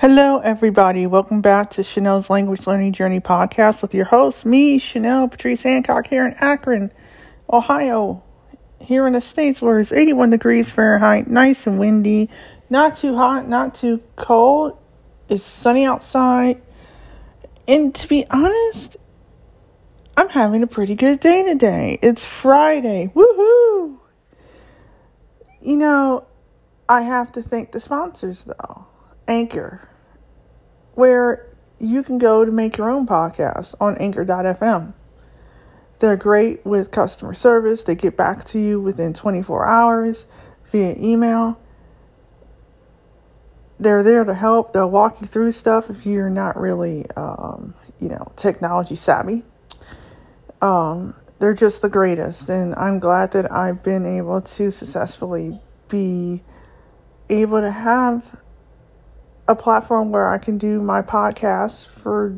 Hello, everybody. Welcome back to Chanel's Language Learning Journey podcast with your host, me, Chanel Patrice Hancock, here in Akron, Ohio, here in the States where it's 81 degrees Fahrenheit, nice and windy, not too hot, not too cold. It's sunny outside. And to be honest, I'm having a pretty good day today. It's Friday. Woohoo! You know, I have to thank the sponsors though. Anchor, where you can go to make your own podcast on anchor.fm. They're great with customer service. They get back to you within 24 hours via email. They're there to help. They'll walk you through stuff if you're not really, um, you know, technology savvy. Um, they're just the greatest, and I'm glad that I've been able to successfully be able to have a platform where I can do my podcast for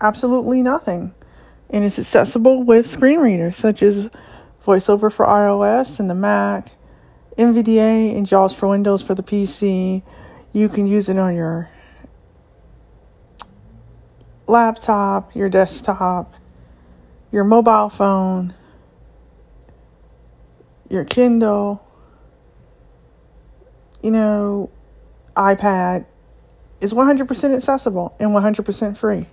absolutely nothing. And it's accessible with screen readers such as VoiceOver for iOS and the Mac, NVDA and JAWS for Windows for the PC. You can use it on your laptop, your desktop, your mobile phone, your Kindle. You know, iPad is 100% accessible and 100% free.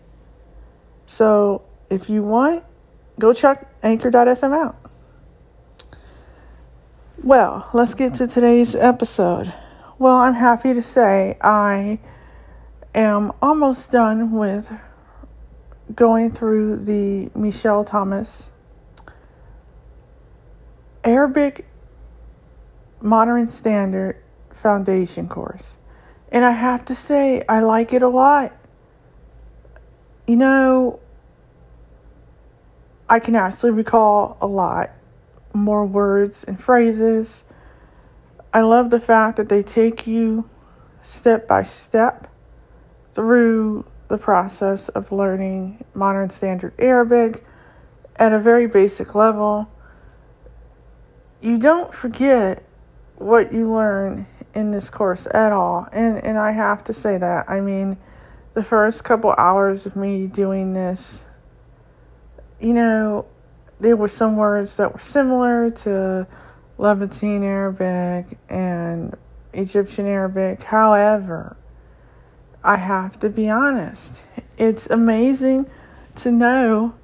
So if you want, go check anchor.fm out. Well, let's get to today's episode. Well, I'm happy to say I am almost done with going through the Michel Thomas Arabic Modern Standard Foundation course. And I have to say, I like it a lot. You know, I can actually recall a lot more words and phrases. I love the fact that they take you step by step through the process of learning modern standard Arabic at a very basic level. You don't forget what you learn in this course at all. And and I have to say that. I mean, the first couple hours of me doing this, you know, there were some words that were similar to Levantine Arabic and Egyptian Arabic. However, I have to be honest. It's amazing to know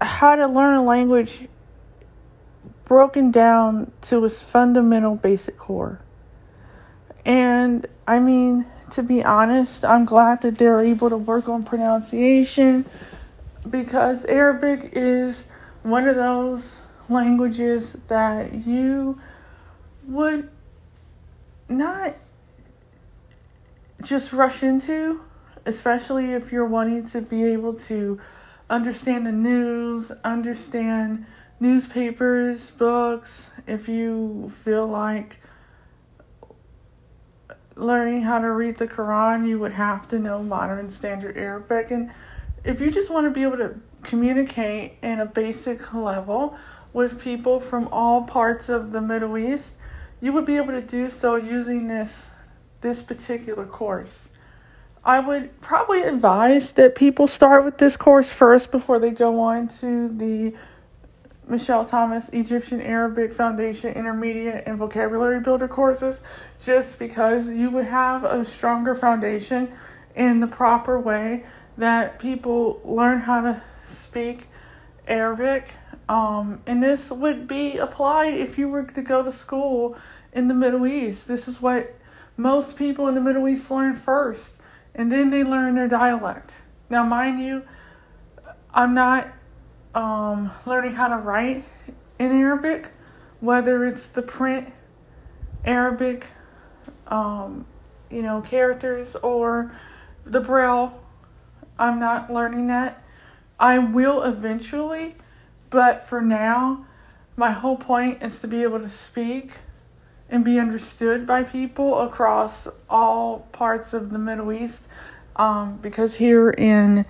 how to learn a language broken down to its fundamental basic core. And I mean, to be honest, I'm glad that they're able to work on pronunciation because Arabic is one of those languages that you would not just rush into, especially if you're wanting to be able to understand the news, understand newspapers, books, if you feel like learning how to read the Quran, you would have to know modern standard Arabic. And if you just want to be able to communicate in a basic level with people from all parts of the Middle East, you would be able to do so using this this particular course. I would probably advise that people start with this course first before they go on to the Michel Thomas Egyptian Arabic Foundation Intermediate and Vocabulary Builder courses just because you would have a stronger foundation in the proper way that people learn how to speak Arabic. Um, and this would be applied if you were to go to school in the Middle East. This is what most people in the Middle East learn first, and then they learn their dialect. Now, mind you, I'm not um, learning how to write in Arabic, whether it's the print Arabic, um, you know, characters or the Braille. I'm not learning that. I will eventually, but for now, my whole point is to be able to speak and be understood by people across all parts of the Middle East. Um, because here in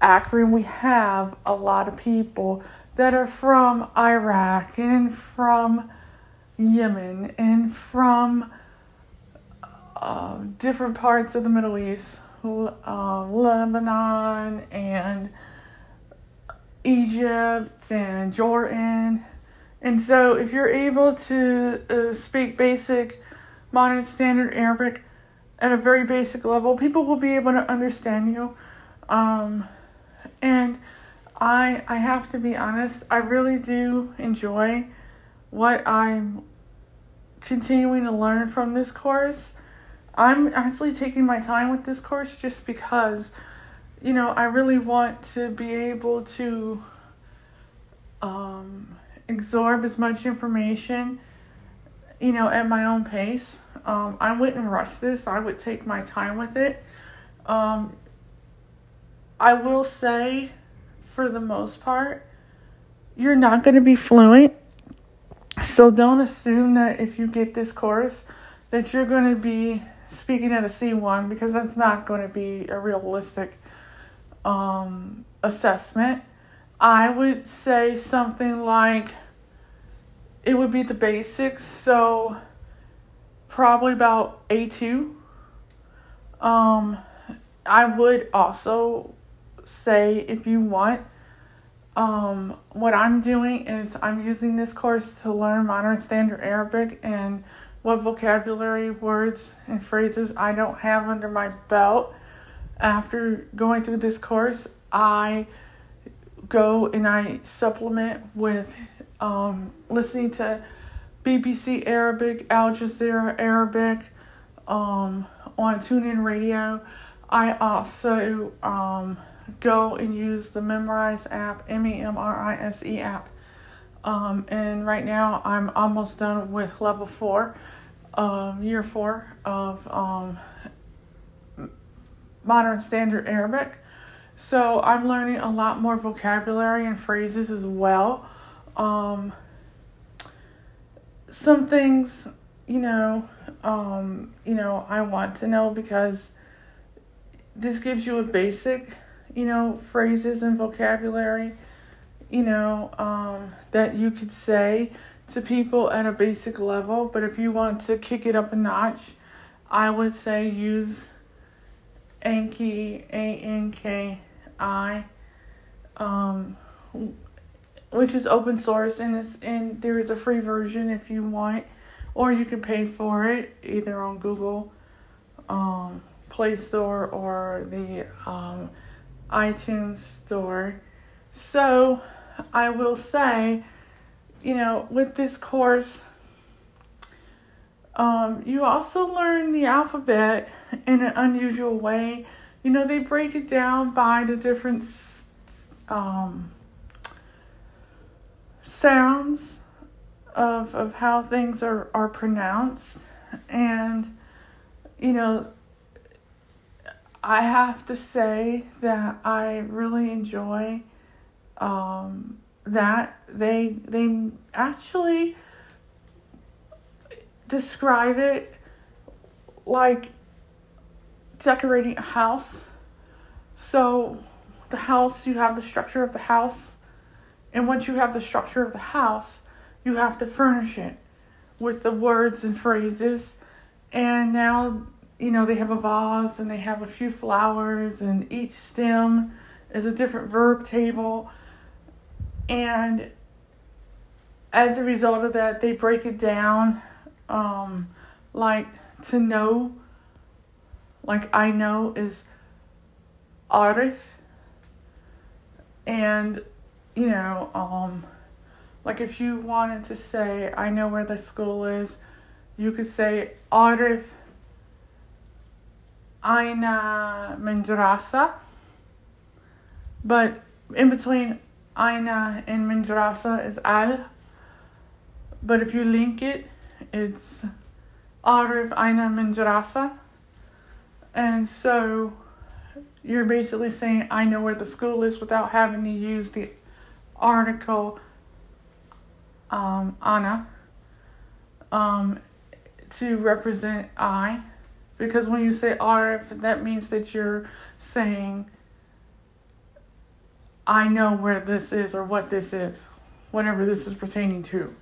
Akron, we have a lot of people that are from Iraq and from, Yemen and from uh, different parts of the Middle East, uh, Lebanon and Egypt and Jordan. And so, if you're able to uh, speak basic modern standard Arabic at a very basic level, people will be able to understand you. Um, and I I have to be honest, I really do enjoy what I'm continuing to learn from this course. I'm actually taking my time with this course just because you know, I really want to be able to um, absorb as much information, you know, at my own pace. Um, I wouldn't rush this. I would take my time with it. Um, I will say, for the most part, you're not going to be fluent. So don't assume that if you get this course, that you're going to be speaking at a C1 because that's not going to be a realistic um, assessment. I would say something like it would be the basics. So probably about A2. Um, I would also say if you want, um, what I'm doing is I'm using this course to learn modern standard Arabic and what vocabulary, words, and phrases I don't have under my belt. After going through this course, I go and I supplement with um, listening to BBC Arabic, Al Jazeera Arabic um, on TuneIn Radio. I also um, go and use the Memrise app, M E M R I S E app. Um, and right now I'm almost done with level four, um, year four of um, modern standard Arabic. So I'm learning a lot more vocabulary and phrases as well. Um, some things, you know, um, you know, I want to know because this gives you a basic, you know, phrases and vocabulary, you know, um, that you could say to people at a basic level. But if you want to kick it up a notch, I would say use Anki, A N K I, um, which is open source and is and there is a free version if you want, or you can pay for it either on Google, um, Play Store or the um, iTunes Store. So I will say, you know, with this course, um, you also learn the alphabet in an unusual way. You know, they break it down by the different um, sounds of, of how things are, are pronounced. And, you know, I have to say that I really enjoy um, that. They, they actually describe it like decorating a house. So, the house, you have the structure of the house. And once you have the structure of the house, you have to furnish it with the words and phrases. And now, you know, they have a vase and they have a few flowers, and each stem is a different verb table. And as a result of that, they break it down um, like to know like I know is Arif and you know um like if you wanted to say I know where the school is you could say Arif Aina Mindrasa but in between Aina and Mindrasa is Al. But if you link it it's Arif Aina Mindrasa and so you're basically saying, I know where the school is without having to use the article um, Anna um, to represent I. Because when you say Arif, that means that you're saying, I know where this is or what this is, whatever this is pertaining to.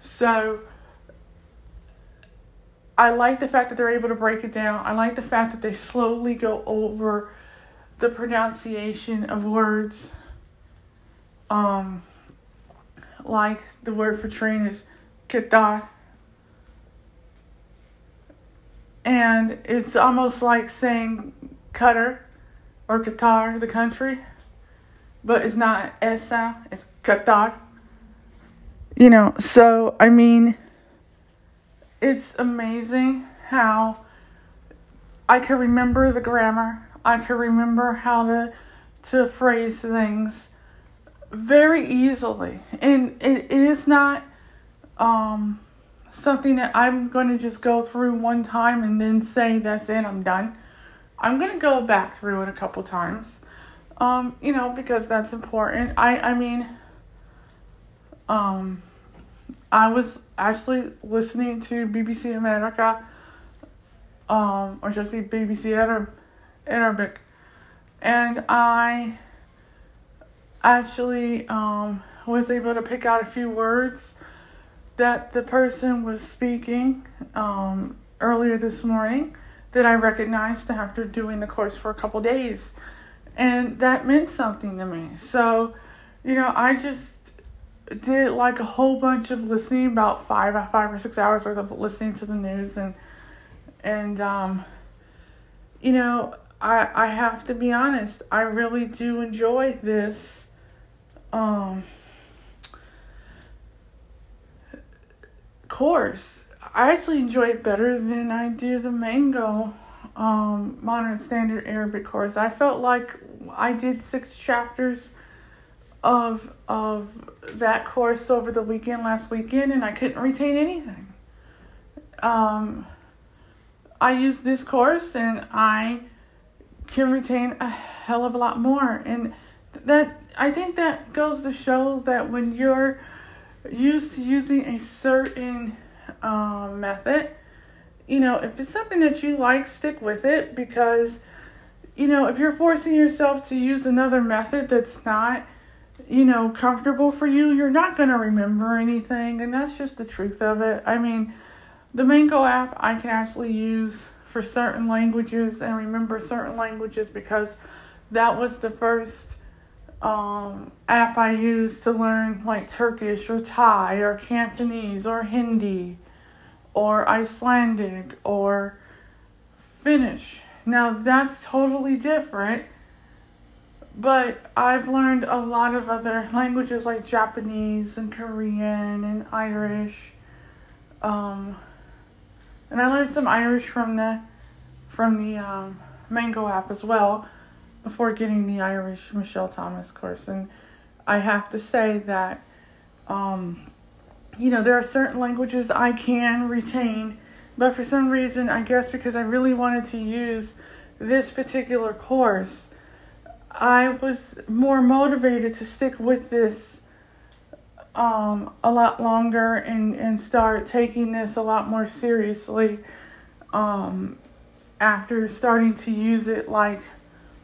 So I like the fact that they're able to break it down. I like the fact that they slowly go over the pronunciation of words. Um, like the word for train is Qatar. And it's almost like saying Qatar or Qatar, the country, but it's not S sound, it's Qatar. You know, so I mean, it's amazing how I can remember the grammar. I can remember how to to phrase things very easily, and it, it is not um, something that I'm going to just go through one time and then say that's it, I'm done. I'm going to go back through it a couple times, um, you know, because that's important. I I mean, um, I was actually listening to BBC America, um, or say BBC Arabic, and I actually um, was able to pick out a few words that the person was speaking um, earlier this morning that I recognized after doing the course for a couple days. And that meant something to me. So, you know, I just did like a whole bunch of listening, about five five or six hours worth of listening to the news and and um you know, I I have to be honest, I really do enjoy this um course. I actually enjoy it better than I do the Mango um modern standard Arabic course. I felt like I did six chapters of of that course over the weekend last weekend and I couldn't retain anything. Um, I used this course and I can retain a hell of a lot more and that I think that goes to show that when you're used to using a certain um, method, you know, if it's something that you like, stick with it because, you know, if you're forcing yourself to use another method that's not you know, comfortable for you, you're not going to remember anything. And that's just the truth of it. I mean, the Mango app I can actually use for certain languages and remember certain languages because that was the first um, app I used to learn like Turkish or Thai or Cantonese or Hindi or Icelandic or Finnish. Now that's totally different but I've learned a lot of other languages like Japanese and Korean and Irish. Um, and I learned some Irish from the from the um, Mango app as well before getting the Irish Michel Thomas course. And I have to say that, um, you know, there are certain languages I can retain, but for some reason, I guess because I really wanted to use this particular course I was more motivated to stick with this um, a lot longer and, and start taking this a lot more seriously um, after starting to use it like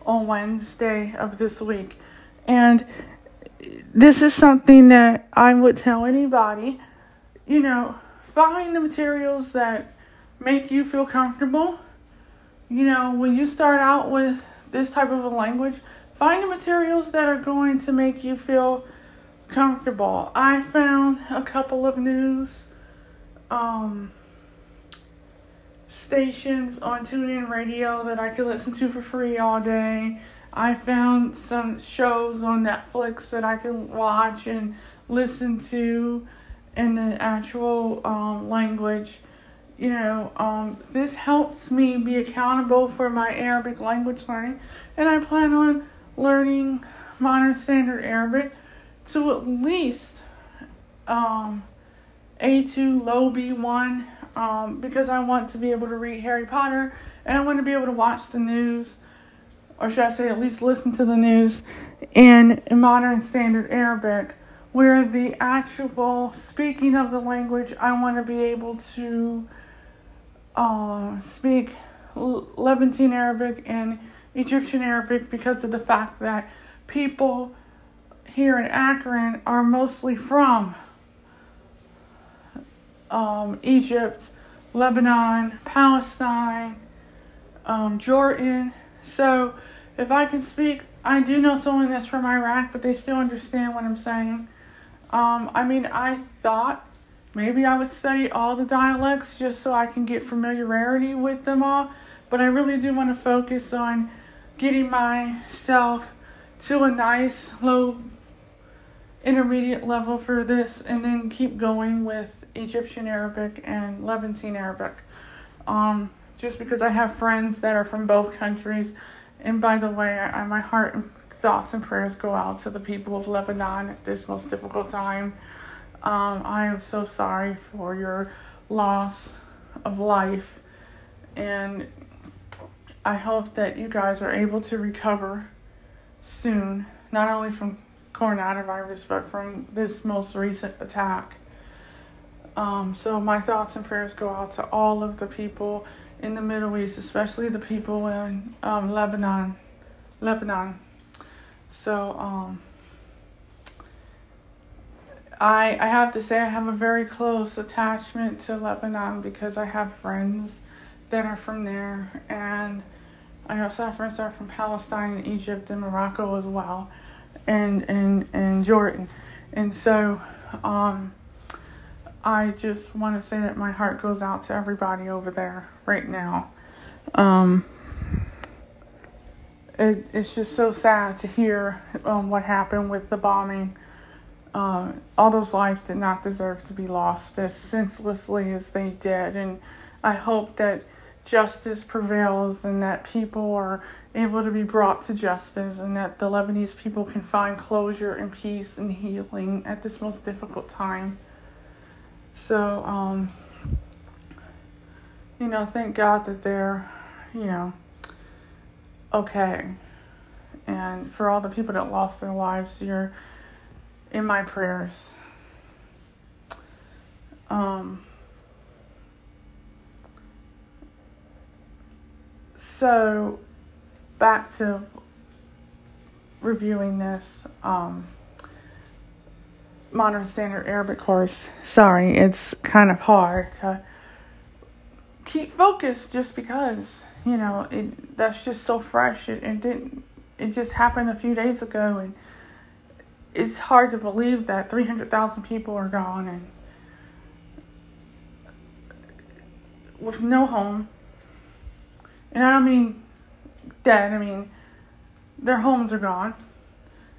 on Wednesday of this week. And this is something that I would tell anybody, you know, find the materials that make you feel comfortable. You know, when you start out with this type of a language, Find the materials that are going to make you feel comfortable. I found a couple of news um, stations on TuneIn Radio that I could listen to for free all day. I found some shows on Netflix that I can watch and listen to in the actual um, language. You know, um, this helps me be accountable for my Arabic language learning, and I plan on learning modern standard Arabic to at least um, A2 low B1 um, because I want to be able to read Harry Potter and I want to be able to watch the news or should I say at least listen to the news in modern standard Arabic where the actual speaking of the language I want to be able to uh, speak Levantine Arabic and Egyptian Arabic because of the fact that people here in Akron are mostly from um, Egypt, Lebanon, Palestine, um, Jordan. So, if I can speak, I do know someone that's from Iraq, but they still understand what I'm saying. Um, I mean, I thought maybe I would study all the dialects just so I can get familiarity with them all, but I really do want to focus on getting myself to a nice low intermediate level for this and then keep going with Egyptian Arabic and Levantine Arabic. Um, just because I have friends that are from both countries. And by the way, I, my heart and thoughts and prayers go out to the people of Lebanon at this most difficult time. Um, I am so sorry for your loss of life. And I hope that you guys are able to recover soon, not only from coronavirus, but from this most recent attack. Um, so, my thoughts and prayers go out to all of the people in the Middle East, especially the people in um, Lebanon. Lebanon. So, um, I I have to say I have a very close attachment to Lebanon because I have friends that are from there, and I also have friends that are from Palestine and Egypt and Morocco as well, and and and Jordan, and so um, I just want to say that my heart goes out to everybody over there right now. Um, it, it's just so sad to hear um, what happened with the bombing. Uh, all those lives did not deserve to be lost as senselessly as they did, and I hope that justice prevails and that people are able to be brought to justice and that the Lebanese people can find closure and peace and healing at this most difficult time. So, um, you know, thank God that they're, you know, okay. And for all the people that lost their lives, you're in my prayers. Um, so, back to reviewing this. Um, modern standard Arabic course. Sorry, it's kind of hard to keep focused just because you know it. That's just so fresh. It, it didn't. It just happened a few days ago, and it's hard to believe that three hundred thousand people are gone and with no home. And I don't mean dead. I mean their homes are gone,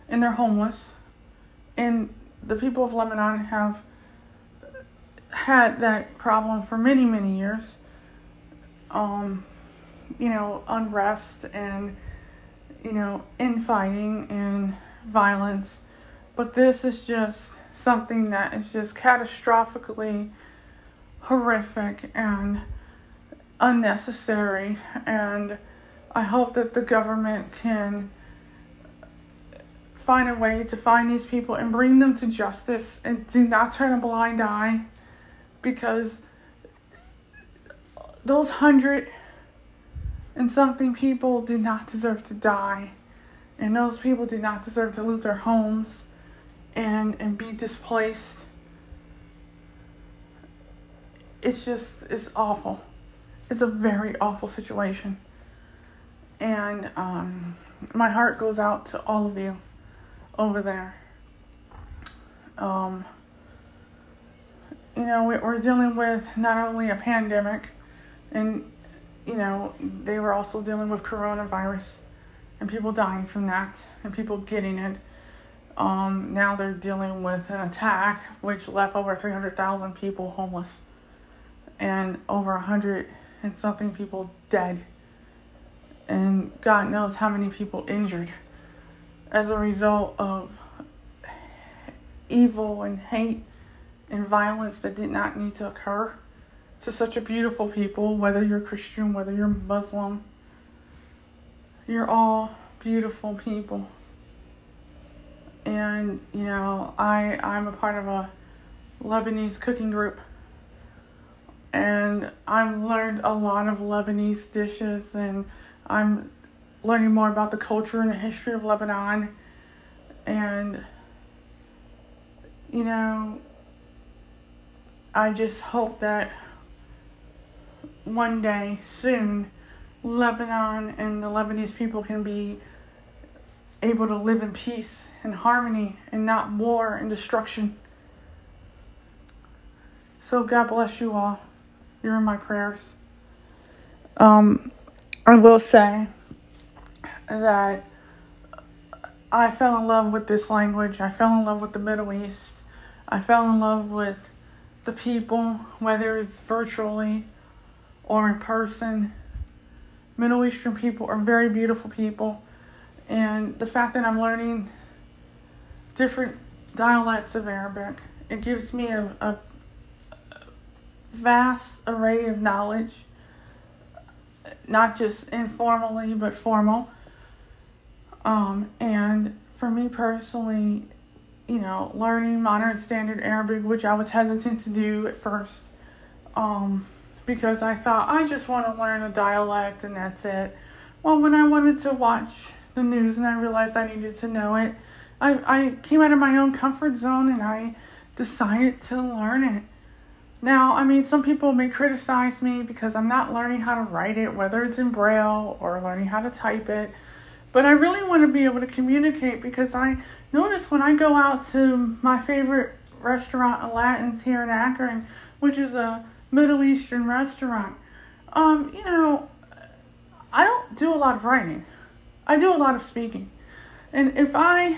and they're homeless, and the people of Lebanon have had that problem for many, many years. Um, you know, unrest and, you know, infighting and violence. But this is just something that is just catastrophically horrific and unnecessary. And I hope that the government can find a way to find these people and bring them to justice and do not turn a blind eye because those hundred and something people did not deserve to die. And those people did not deserve to lose their homes and and be displaced. It's just it's awful. It's a very awful situation. And um, my heart goes out to all of you over there. Um, you know, we're dealing with not only a pandemic, and, you know, they were also dealing with coronavirus and people dying from that and people getting it. Um, now they're dealing with an attack which left over 300,000 people homeless and over 100 and something people dead. And God knows how many people injured as a result of evil and hate and violence that did not need to occur to such a beautiful people, whether you're Christian, whether you're Muslim. You're all beautiful people. And, you know, I I'm a part of a Lebanese cooking group. And I've learned a lot of Lebanese dishes and I'm learning more about the culture and the history of Lebanon. And, you know, I just hope that one day soon Lebanon and the Lebanese people can be able to live in peace and harmony and not war and destruction. So God bless you all. You're in my prayers. Um, I will say that I fell in love with this language. I fell in love with the Middle East. I fell in love with the people, whether it's virtually or in person. Middle Eastern people are very beautiful people. And the fact that I'm learning different dialects of Arabic, it gives me a, a vast array of knowledge, not just informally, but formal. Um, and for me personally, you know, learning modern standard Arabic, which I was hesitant to do at first, um, because I thought I just want to learn a dialect and that's it. Well, when I wanted to watch the news and I realized I needed to know it, I, I came out of my own comfort zone and I decided to learn it. Now, I mean, some people may criticize me because I'm not learning how to write it, whether it's in Braille or learning how to type it. But I really want to be able to communicate because I notice when I go out to my favorite restaurant, Aladdin's here in Akron, which is a Middle Eastern restaurant, um, you know, I don't do a lot of writing. I do a lot of speaking. And if I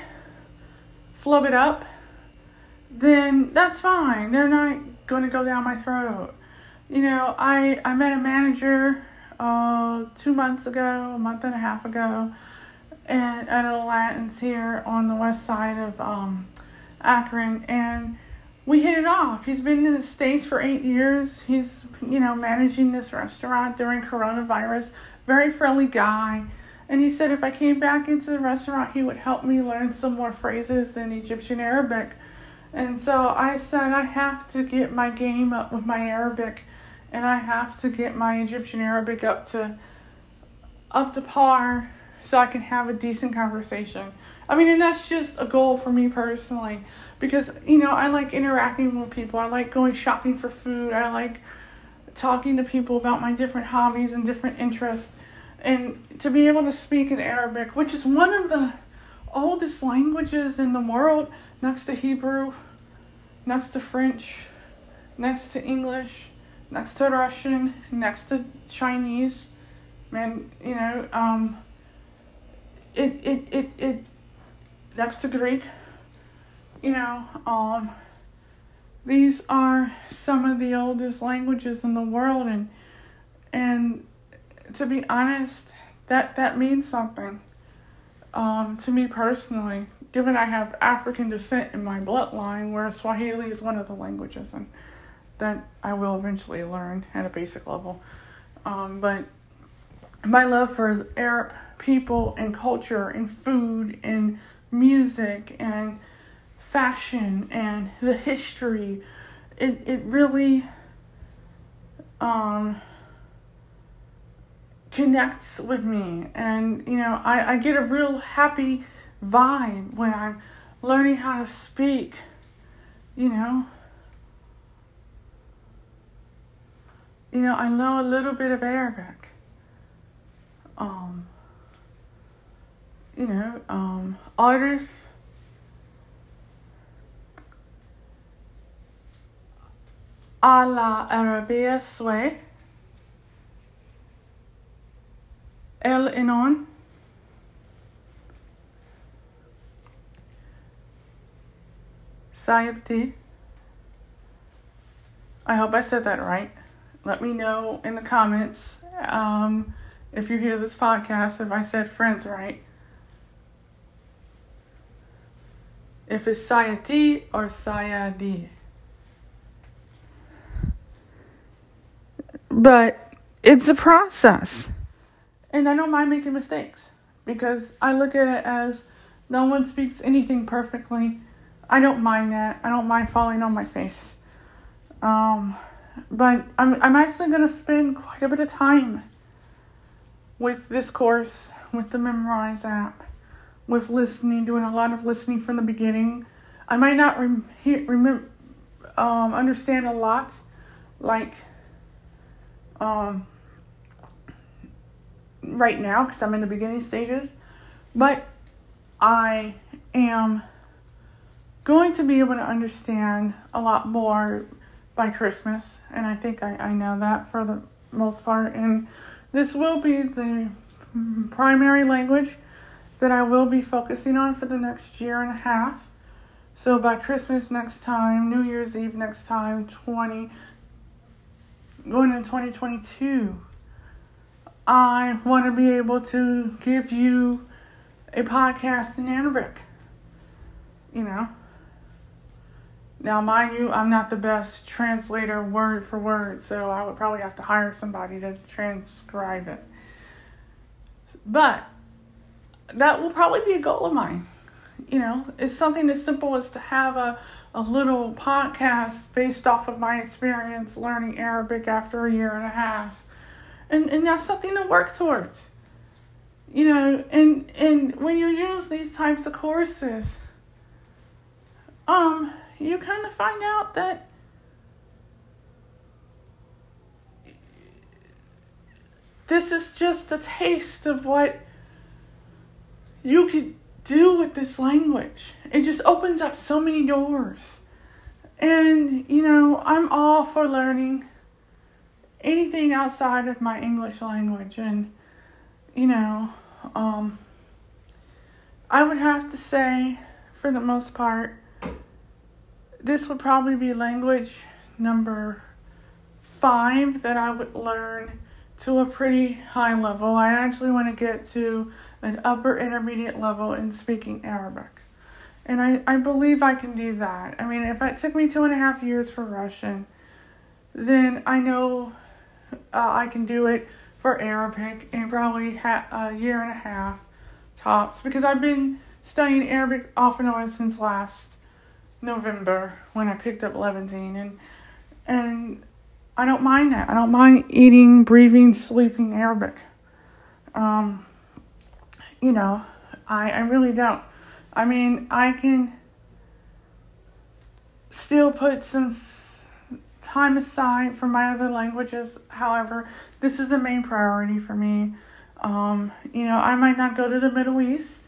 flub it up, then that's fine. They're not going to go down my throat. You know, I, I met a manager uh, two months ago, a month and a half ago, and at Aladdin's here on the west side of um, Akron, and we hit it off. He's been in the States for eight years. He's, you know, managing this restaurant during coronavirus. Very friendly guy. And he said if I came back into the restaurant, he would help me learn some more phrases in Egyptian Arabic. And so I said, I have to get my game up with my Arabic, and I have to get my Egyptian Arabic up to up to par so I can have a decent conversation. I mean, and that's just a goal for me personally because you know I like interacting with people. I like going shopping for food. I like talking to people about my different hobbies and different interests, and to be able to speak in Arabic, which is one of the oldest languages in the world next to Hebrew, next to French, next to English, next to Russian, next to Chinese. Man, you know, um, it, it, it, it, next to Greek, you know, um, these are some of the oldest languages in the world and and to be honest that that means something um, to me personally given I have African descent in my bloodline, where Swahili is one of the languages, and that I will eventually learn at a basic level. Um, but my love for Arab people and culture and food and music and fashion and the history, it, it really um, connects with me. And, you know, I, I get a real happy vibe when I'm learning how to speak, you know. You know, I know a little bit of Arabic. Um, you know, um, artists. A la Arabia Sway, El Inon, Sayabti. I hope I said that right. Let me know in the comments um, if you hear this podcast if I said friends right. If it's Sayati or Sayadi. But it's a process. And I don't mind making mistakes because I look at it as no one speaks anything perfectly I don't mind that. I don't mind falling on my face. Um, but I'm, I'm actually going to spend quite a bit of time with this course, with the Memrise app, with listening, doing a lot of listening from the beginning. I might not rem- remember, um, understand a lot, like um, right now because I'm in the beginning stages, but I am going to be able to understand a lot more by Christmas, and I think I, I know that for the most part. And this will be the primary language that I will be focusing on for the next year and a half. So by Christmas next time, New Year's Eve next time, 20 going into 2022, I want to be able to give you a podcast in Arabic. You know. Now, mind you, I'm not the best translator word for word, so I would probably have to hire somebody to transcribe it. But that will probably be a goal of mine. You know, it's something as simple as to have a, a little podcast based off of my experience learning Arabic after a year and a half. And, and that's something to work towards. You know, and, and when you use these types of courses, um, you kind of find out that this is just a taste of what you could do with this language. It just opens up so many doors. And, you know, I'm all for learning anything outside of my English language. And, you know, um, I would have to say, for the most part, this would probably be language number five that I would learn to a pretty high level. I actually want to get to an upper intermediate level in speaking Arabic. And I, I believe I can do that. I mean, if it took me two and a half years for Russian, then I know uh, I can do it for Arabic in probably ha- a year and a half tops because I've been studying Arabic off and on since last November when I picked up Levantine and and I don't mind that. I don't mind eating, breathing, sleeping Arabic. Um, you know, I, I really don't. I mean, I can still put some time aside for my other languages. However, this is a main priority for me. Um, you know, I might not go to the Middle East,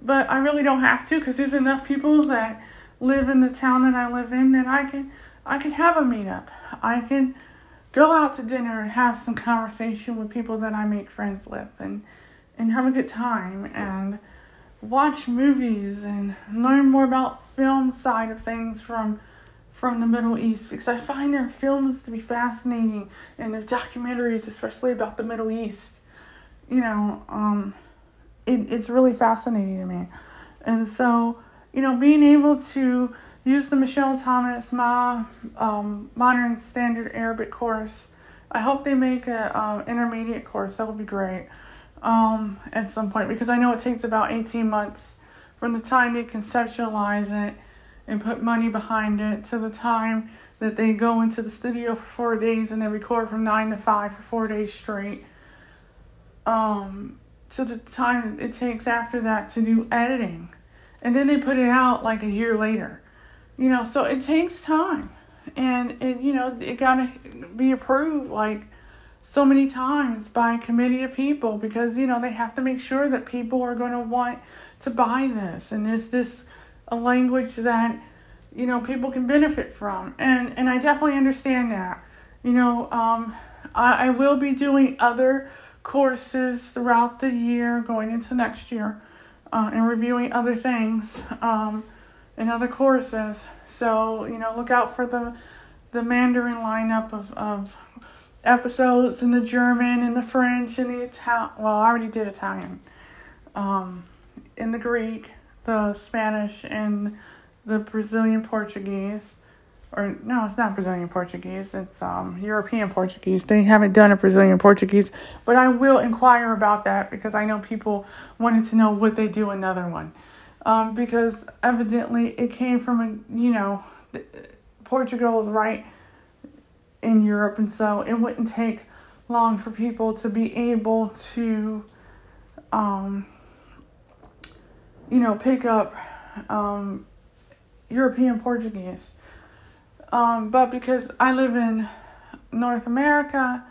but I really don't have to because there's enough people that live in the town that I live in that I can I can have a meetup. I can go out to dinner and have some conversation with people that I make friends with and and have a good time and watch movies and learn more about film side of things from from the Middle East because I find their films to be fascinating and their documentaries especially about the Middle East. You know, um it, it's really fascinating to me. And so, you know, being able to use the Michel Thomas Ma um, Modern Standard Arabic course. I hope they make a um, intermediate course. That would be great um, at some point because I know it takes about 18 months from the time they conceptualize it and put money behind it to the time that they go into the studio for four days and they record from nine to five for four days straight. Um, to the time it takes after that to do editing, and then they put it out like a year later. You know, so it takes time, and it you know it gotta be approved like so many times by a committee of people because you know they have to make sure that people are going to want to buy this. And is this a language that you know people can benefit from. And and i definitely understand that. You know um, I, I will be doing other courses throughout the year going into next year uh, and reviewing other things um, and other courses. So you know look out for the the mandarin lineup of, of episodes in the German and the French and the Italian. Well, I already did Italian. Um, in the Greek, the Spanish, and the Brazilian Portuguese. Or no, it's not Brazilian Portuguese. It's um, European Portuguese. They haven't done a Brazilian Portuguese, but I will inquire about that because I know people wanted to know would they do another one. Um, because evidently it came from a you know Portugal is right in Europe, and so it wouldn't take long for people to be able to, um, you know, pick up um, European Portuguese. Um, but because I live in North America,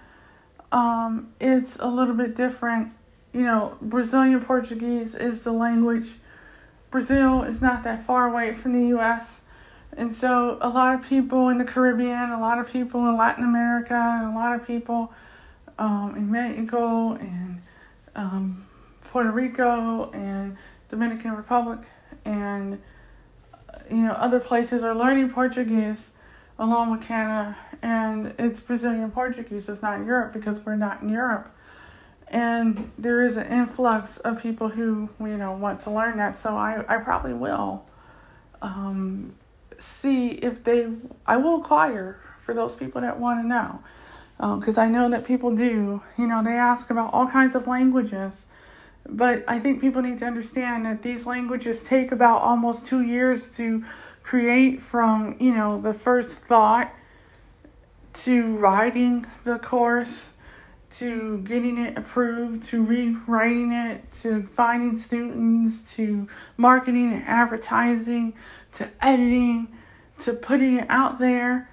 um, it's a little bit different. You know, Brazilian Portuguese is the language. Brazil is not that far away from the U.S. And so, a lot of people in the Caribbean, a lot of people in Latin America, and a lot of people um, in Mexico and um, Puerto Rico and Dominican Republic and you know other places are learning Portuguese along with Canada and it's Brazilian Portuguese. It's not Europe because we're not in Europe. And there is an influx of people who you know want to learn that, so I, I probably will um, see if they I will acquire for those people that want to know because um, I know that people do. You know, they ask about all kinds of languages, but I think people need to understand that these languages take about almost two years to create from, you know, the first thought to writing the course to getting it approved to rewriting it to finding students to marketing and advertising to editing to putting it out there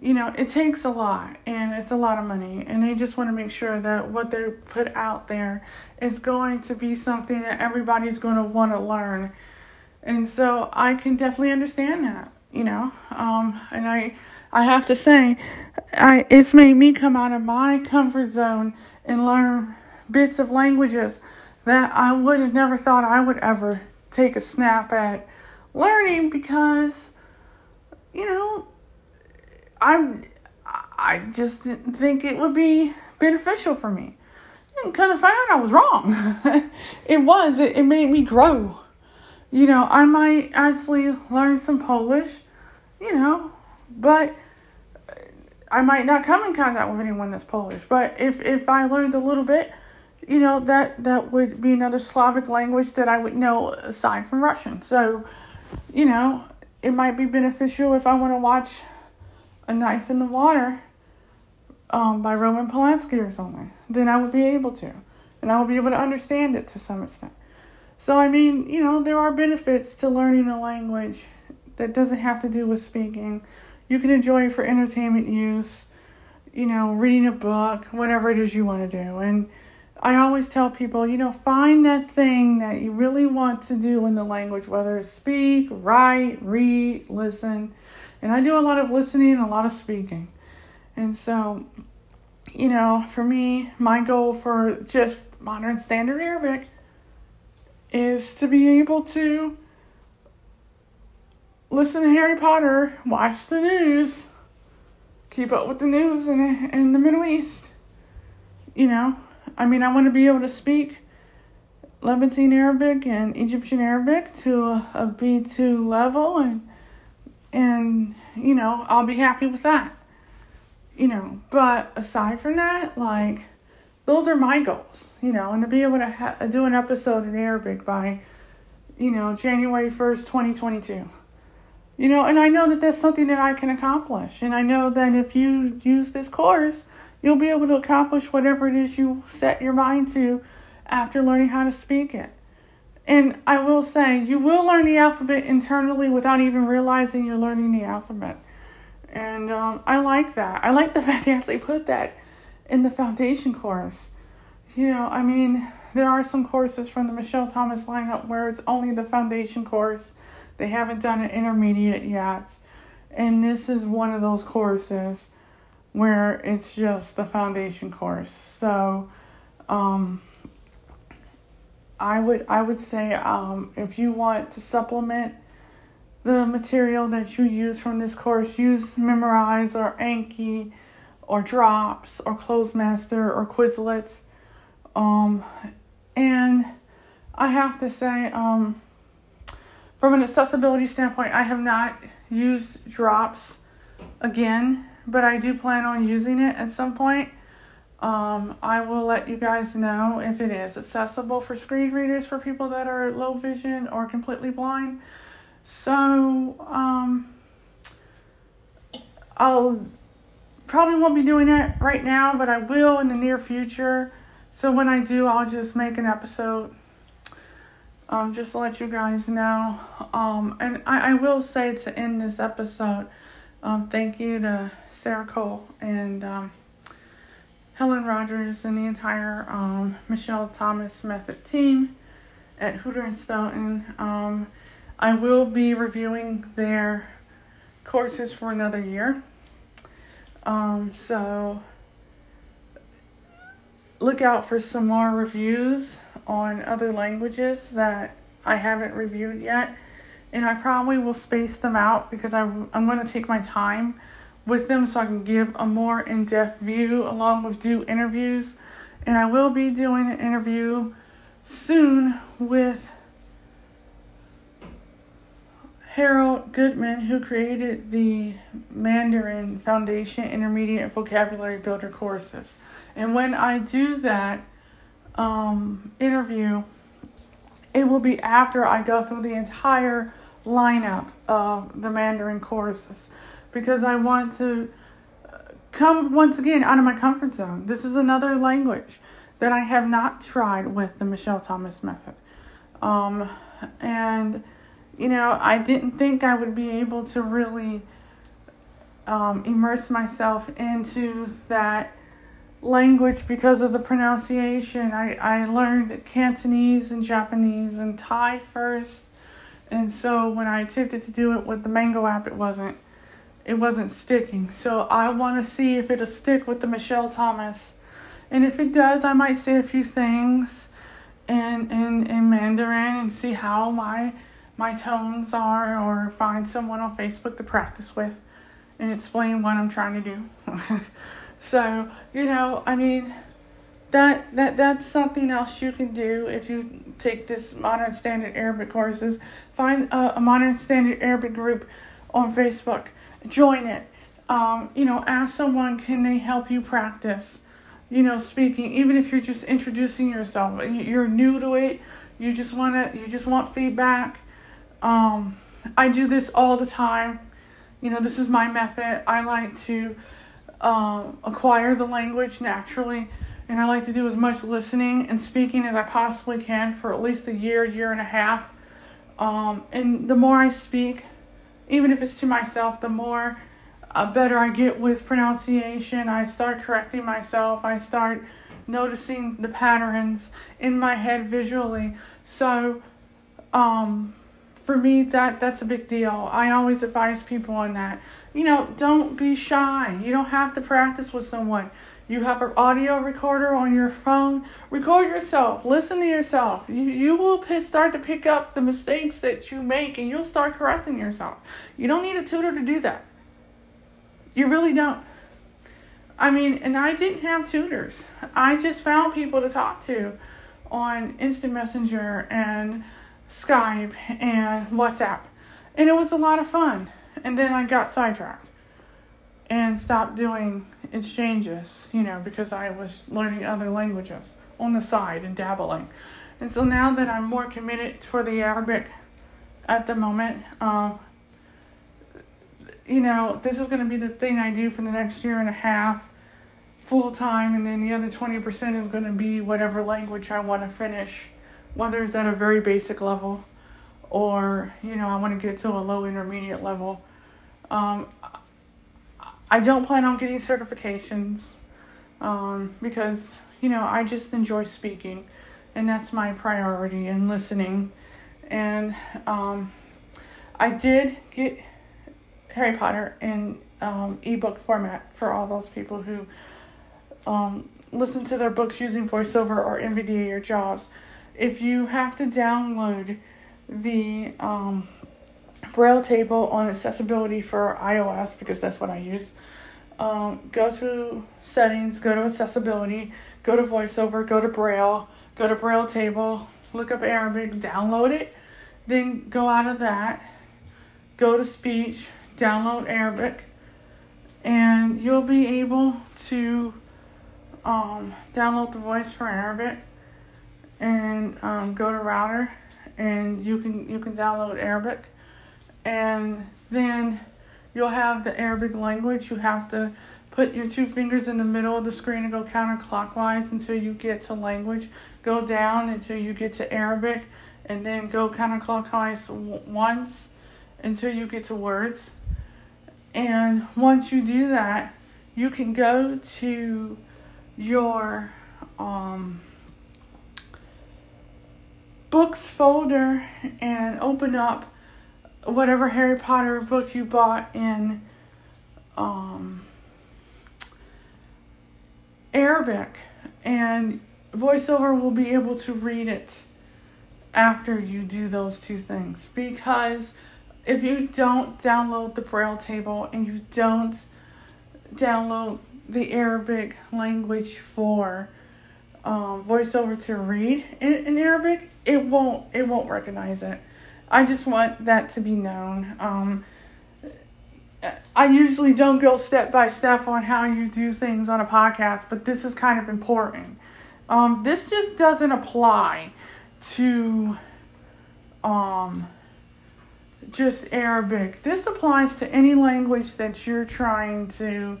you know, it takes a lot and it's a lot of money. And they just want to make sure that what they put out there is going to be something that everybody's going to want to learn. And so I can definitely understand that, you know. Um, and I, I have to say, I it's made me come out of my comfort zone and learn bits of languages that I would have never thought I would ever take a snap at learning because, you know, I'm I just didn't think it would be beneficial for me. And kind of found out I was wrong. it was. It, it made me grow. You know, I might actually learn some Polish, you know, but I might not come in contact with anyone that's Polish. But if, if I learned a little bit, you know, that, that would be another Slavic language that I would know aside from Russian. So, you know, it might be beneficial if I want to watch a Knife in the Water um, by Roman Polanski or something, then I would be able to. And I would be able to understand it to some extent. So, I mean, you know, there are benefits to learning a language that doesn't have to do with speaking. You can enjoy it for entertainment use, you know, reading a book, whatever it is you want to do. And I always tell people, you know, find that thing that you really want to do in the language, whether it's speak, write, read, listen and I do a lot of listening and a lot of speaking. And so, you know, for me, my goal for just modern standard Arabic is to be able to listen to Harry Potter, watch the news, keep up with the news in, in the Middle East. You know, I mean, I want to be able to speak Levantine Arabic and Egyptian Arabic to a B2 level and and you know I'll be happy with that. You know, but aside from that, like those are my goals. You know, and to be able to ha- do an episode in Arabic by, you know, January first, twenty twenty two. You know, and I know that that's something that I can accomplish, and I know that if you use this course, you'll be able to accomplish whatever it is you set your mind to after learning how to speak it. And I will say, you will learn the alphabet internally without even realizing you're learning the alphabet. And um, I like that. I like the fact they actually put that in the foundation course. You know, I mean, there are some courses from the Michel Thomas lineup where it's only the foundation course. They haven't done an intermediate yet. And this is one of those courses where it's just the foundation course. So, um, I would I would say um, if you want to supplement the material that you use from this course, use Memrise or Anki or Drops or Clozemaster or Quizlet. Um, and I have to say, um, from an accessibility standpoint, I have not used Drops again, but I do plan on using it at some point. Um, I will let you guys know if it is accessible for screen readers for people that are low vision or completely blind. So, um, I'll probably won't be doing that right now, but I will in the near future. So when I do, I'll just make an episode um, just to let you guys know. Um, and I, I will say to end this episode, um, thank you to Sarah Cole and um, Helen Rogers and the entire um, Michel Thomas Method team at Hodder and Stoughton. Um, I will be reviewing their courses for another year. Um, so look out for some more reviews on other languages that I haven't reviewed yet. And I probably will space them out because I, I'm going to take my time with them so I can give a more in depth view along with do interviews. And I will be doing an interview soon with Harold Goodman, who created the Mandarin Foundation Intermediate Vocabulary Builder courses. And when I do that um, interview, it will be after I go through the entire lineup of the Mandarin courses because I want to come once again out of my comfort zone. This is another language that I have not tried with the Michel Thomas method. Um, and you know, I didn't think I would be able to really um, immerse myself into that language because of the pronunciation. I, I learned Cantonese and Japanese and Thai first. And so when I attempted to do it with the Mango app, it wasn't it wasn't sticking. So I want to see if it'll stick with the Michel Thomas. And if it does, I might say a few things in in, in Mandarin and see how my my tones are or find someone on Facebook to practice with and explain what I'm trying to do. so, you know, I mean that that that's something else you can do if you take this modern standard Arabic courses. Find a, a modern standard Arabic group on Facebook. Join it. Um, you know, ask someone can they help you practice. You know, speaking. Even if you're just introducing yourself, you're new to it. You just want to. You just want feedback um, I do this all the time. You know, this is my method. I like to um, acquire the language naturally, and I like to do as much listening and speaking as I possibly can for at least a year, year and a half. Um, and the more I speak, even if it's to myself, the more uh, better I get with pronunciation. I start correcting myself. I start noticing the patterns in my head visually. So, um, for me that that's a big deal. I always advise people on that. You know, don't be shy. You don't have to practice with someone. You have an audio recorder on your phone. Record yourself. Listen to yourself. You, you will p- start to pick up the mistakes that you make and you'll start correcting yourself. You don't need a tutor to do that. You really don't. I mean, and I didn't have tutors. I just found people to talk to on Instant Messenger and Skype and WhatsApp. And it was a lot of fun. And then I got sidetracked and stopped doing exchanges, you know, because I was learning other languages on the side and dabbling. And so now that I'm more committed for the Arabic at the moment, um, you know, this is going to be the thing I do for the next year and a half full time, and then the other 20% is going to be whatever language I want to finish whether it's at a very basic level or you know I want to get to a low intermediate level. Um, I don't plan on getting certifications um, because you know I just enjoy speaking, and that's my priority and listening. And um, I did get Harry Potter in um, ebook format for all those people who um, listen to their books using voiceover or NVDA or JAWS if you have to download the um, Braille table on accessibility for iOS, because that's what I use, um, go to settings, go to accessibility, go to voiceover, go to Braille, go to Braille table, look up Arabic, download it, then go out of that, go to speech, download Arabic, and you'll be able to um, download the voice for Arabic and um, go to rotor and you can you can download Arabic and then you'll have the Arabic language. You have to put your two fingers in the middle of the screen and go counterclockwise until you get to language. Go down until you get to Arabic and then go counterclockwise once until you get to words. And once you do that you can go to your um, books folder and open up whatever Harry Potter book you bought in um, Arabic, and VoiceOver will be able to read it after you do those two things. Because if you don't download the Braille table and you don't download the Arabic language for um, VoiceOver to read in, in Arabic, it won't it won't recognize it. I just want that to be known. Um, I usually don't go step by step on how you do things on a podcast, but this is kind of important. Um, this just doesn't apply to um, just Arabic. This applies to any language that you're trying to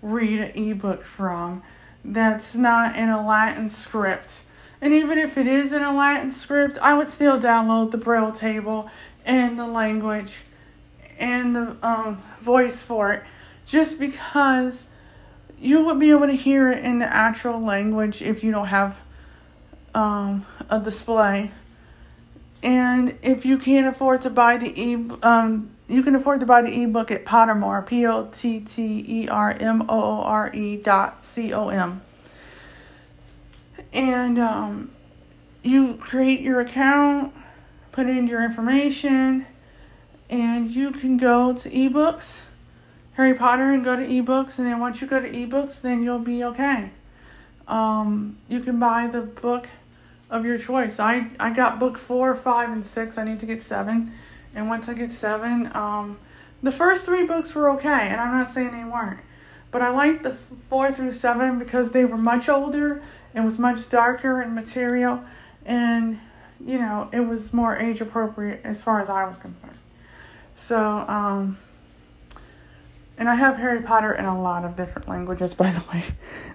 read an ebook from that's not in a Latin script. And even if it is in a Latin script, I would still download the Braille table and the language and the um, voice for it just because you would be able to hear it in the actual language if you don't have um, a display. And if you can't afford to buy the e, um, you can afford to buy the ebook at Pottermore, P O T T E R M O O R E dot C O M and um, you create your account, put in your information, and you can go to ebooks, Harry Potter, and go to ebooks. And then once you go to ebooks, then you'll be okay. Um, you can buy the book of your choice. I, I got book four, five, and six. I need to get seven. And once I get seven, um, the first three books were okay, and I'm not saying they weren't. But I liked the four through seven because they were much older it was much darker in material, and you know, it was more age appropriate as far as I was concerned. So, um, and I have Harry Potter in a lot of different languages, by the way.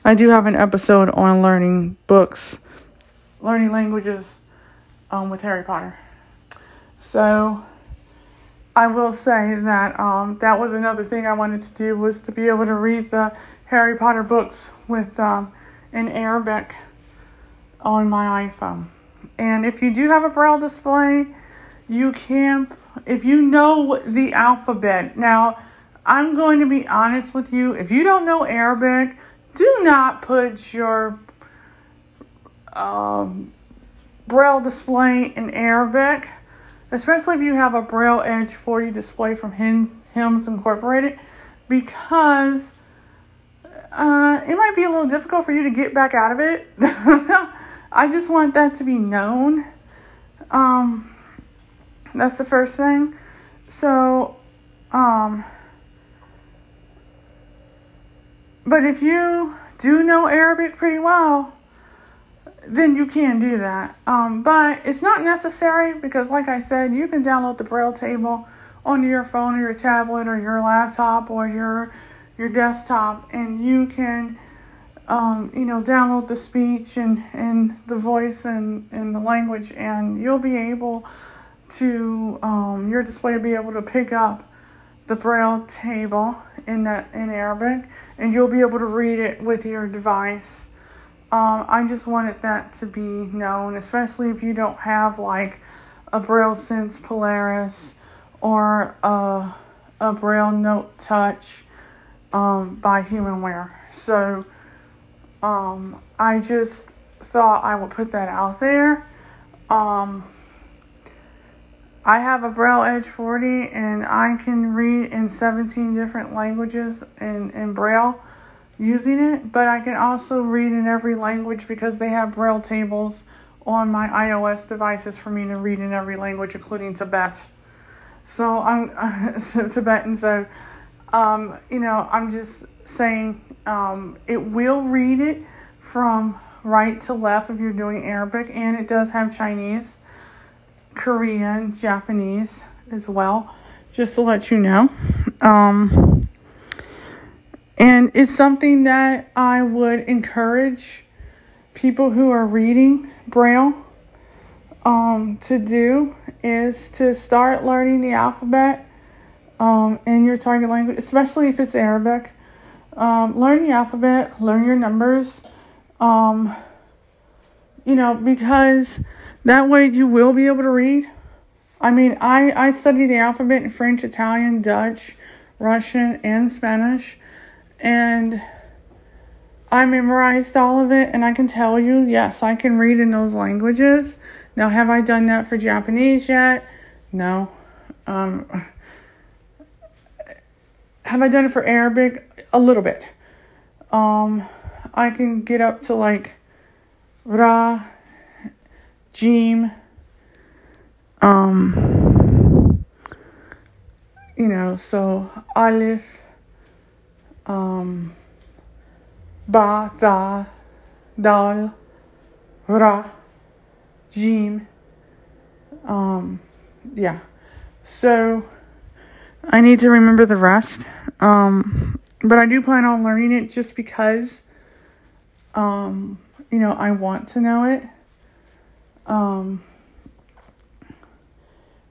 I do have an episode on learning books, learning languages um, with Harry Potter. So, I will say that um, that was another thing I wanted to do was to be able to read the Harry Potter books with um, in Arabic on my iPhone. And if you do have a braille display, you can, if you know the alphabet. Now, I'm going to be honest with you. If you don't know Arabic, do not put your um, braille display in Arabic, especially if you have a Braille Edge 40 display from Hims Incorporated, because uh, it might be a little difficult for you to get back out of it. I just want that to be known. Um, that's the first thing. So, um, but if you do know Arabic pretty well, then you can do that. Um, but it's not necessary because, like I said, you can download the Braille table onto your phone or your tablet or your laptop or your your desktop and you can um, you know download the speech and, and the voice and, and the language and you'll be able to um, your display will be able to pick up the braille table in that in arabic and you'll be able to read it with your device. Um, i just wanted that to be known especially if you don't have like a braille sense polaris or a, a braille note touch um, by Humanware. So um, I just thought I would put that out there. Um, I have a Braille Edge 40 and I can read in 17 different languages in, in Braille using it, but I can also read in every language because they have Braille tables on my iOS devices for me to read in every language, including Tibet. So I'm uh, Tibetan, so um, you know, I'm just saying um, it will read it from right to left if you're doing Arabic, and it does have Chinese, Korean, Japanese as well, just to let you know. Um, and it's something that I would encourage people who are reading Braille um, to do is to start learning the alphabet um, in your target language, especially if it's Arabic. Um, learn the alphabet, learn your numbers, Um, you know, because that way you will be able to read. I mean, I, I studied the alphabet in French, Italian, Dutch, Russian, and Spanish. And I memorized all of it, and I can tell you, yes, I can read in those languages. Now, have I done that for Japanese yet? No. Um, have I done it for Arabic? A little bit. Um, I can get up to like Ra, Jim, um, you know, so Aleph, um, Ba, Tha, Dal, Ra, Jim, um, yeah. So I need to remember the rest. Um, but I do plan on learning it just because, um, you know, I want to know it. Um,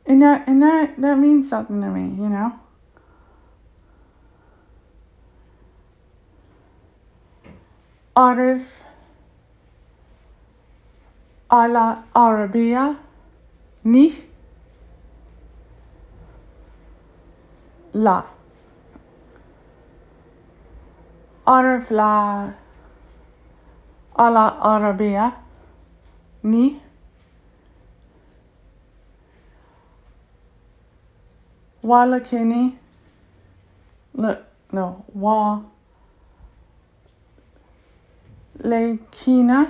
and that and that that means something to me, you know. Arif ala Arabiya ni la. أعرف لا على عربية ني ولكني لا no و لكن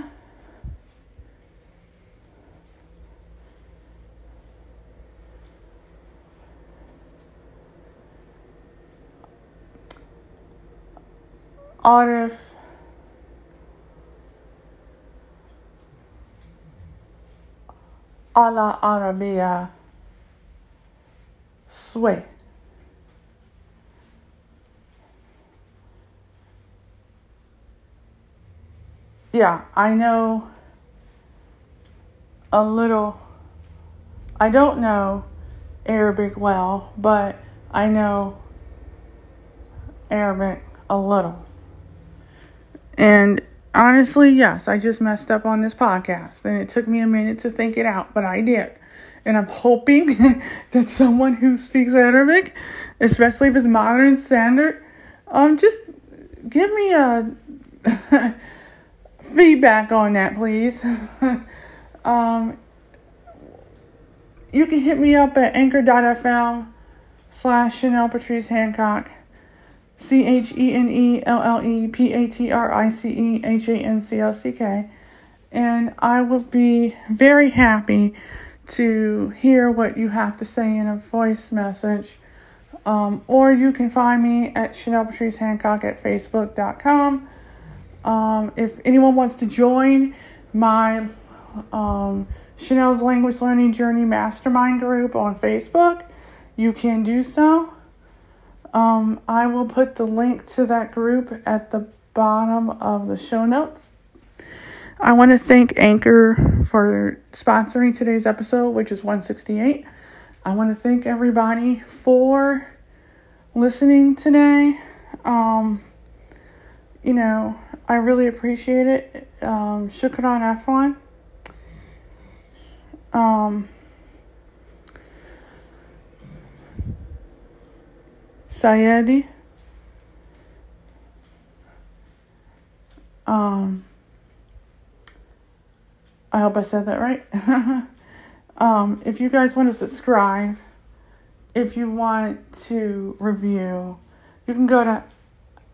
Arif. Ala Arabia. Sway Yeah, I know a little. I don't know Arabic well, but I know Arabic a little. And honestly, yes, I just messed up on this podcast. And it took me a minute to think it out, but I did. And I'm hoping that someone who speaks Arabic, especially if it's modern standard, um, just give me a feedback on that, please. um, you can hit me up at anchor.fm slash Chenelle Patrice Hancock. C H E N E L L E P A T R I C E H A N C L C K. And I will be very happy to hear what you have to say in a voice message. Um, or you can find me at Chenelle Patrice Hancock at Facebook.com. Um, if anyone wants to join my um, Chenelle's Language Learning Journey Mastermind group on Facebook, you can do so. Um, I will put the link to that group at the bottom of the show notes. I want to thank Anchor for sponsoring today's episode, which is 168. I want to thank everybody for listening today. Um, you know, I really appreciate it. Um, shukran afwan. Um, Sayedi. Um, I hope I said that right. um, if you guys want to subscribe, if you want to review, you can go to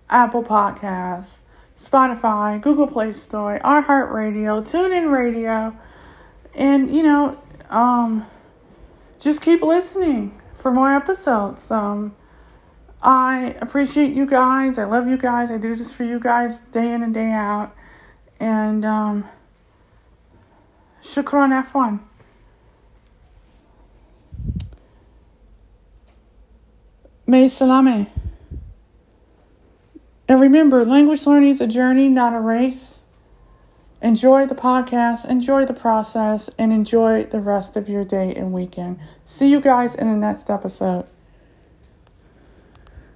Apple Podcasts, Spotify, Google Play Store, iHeartRadio, TuneIn Radio, and you know, um, just keep listening for more episodes. Um, I appreciate you guys. I love you guys. I do this for you guys day in and day out. And um, shukran afwan. May salame. And remember, language learning is a journey, not a race. Enjoy the podcast, enjoy the process, and enjoy the rest of your day and weekend. See you guys in the next episode.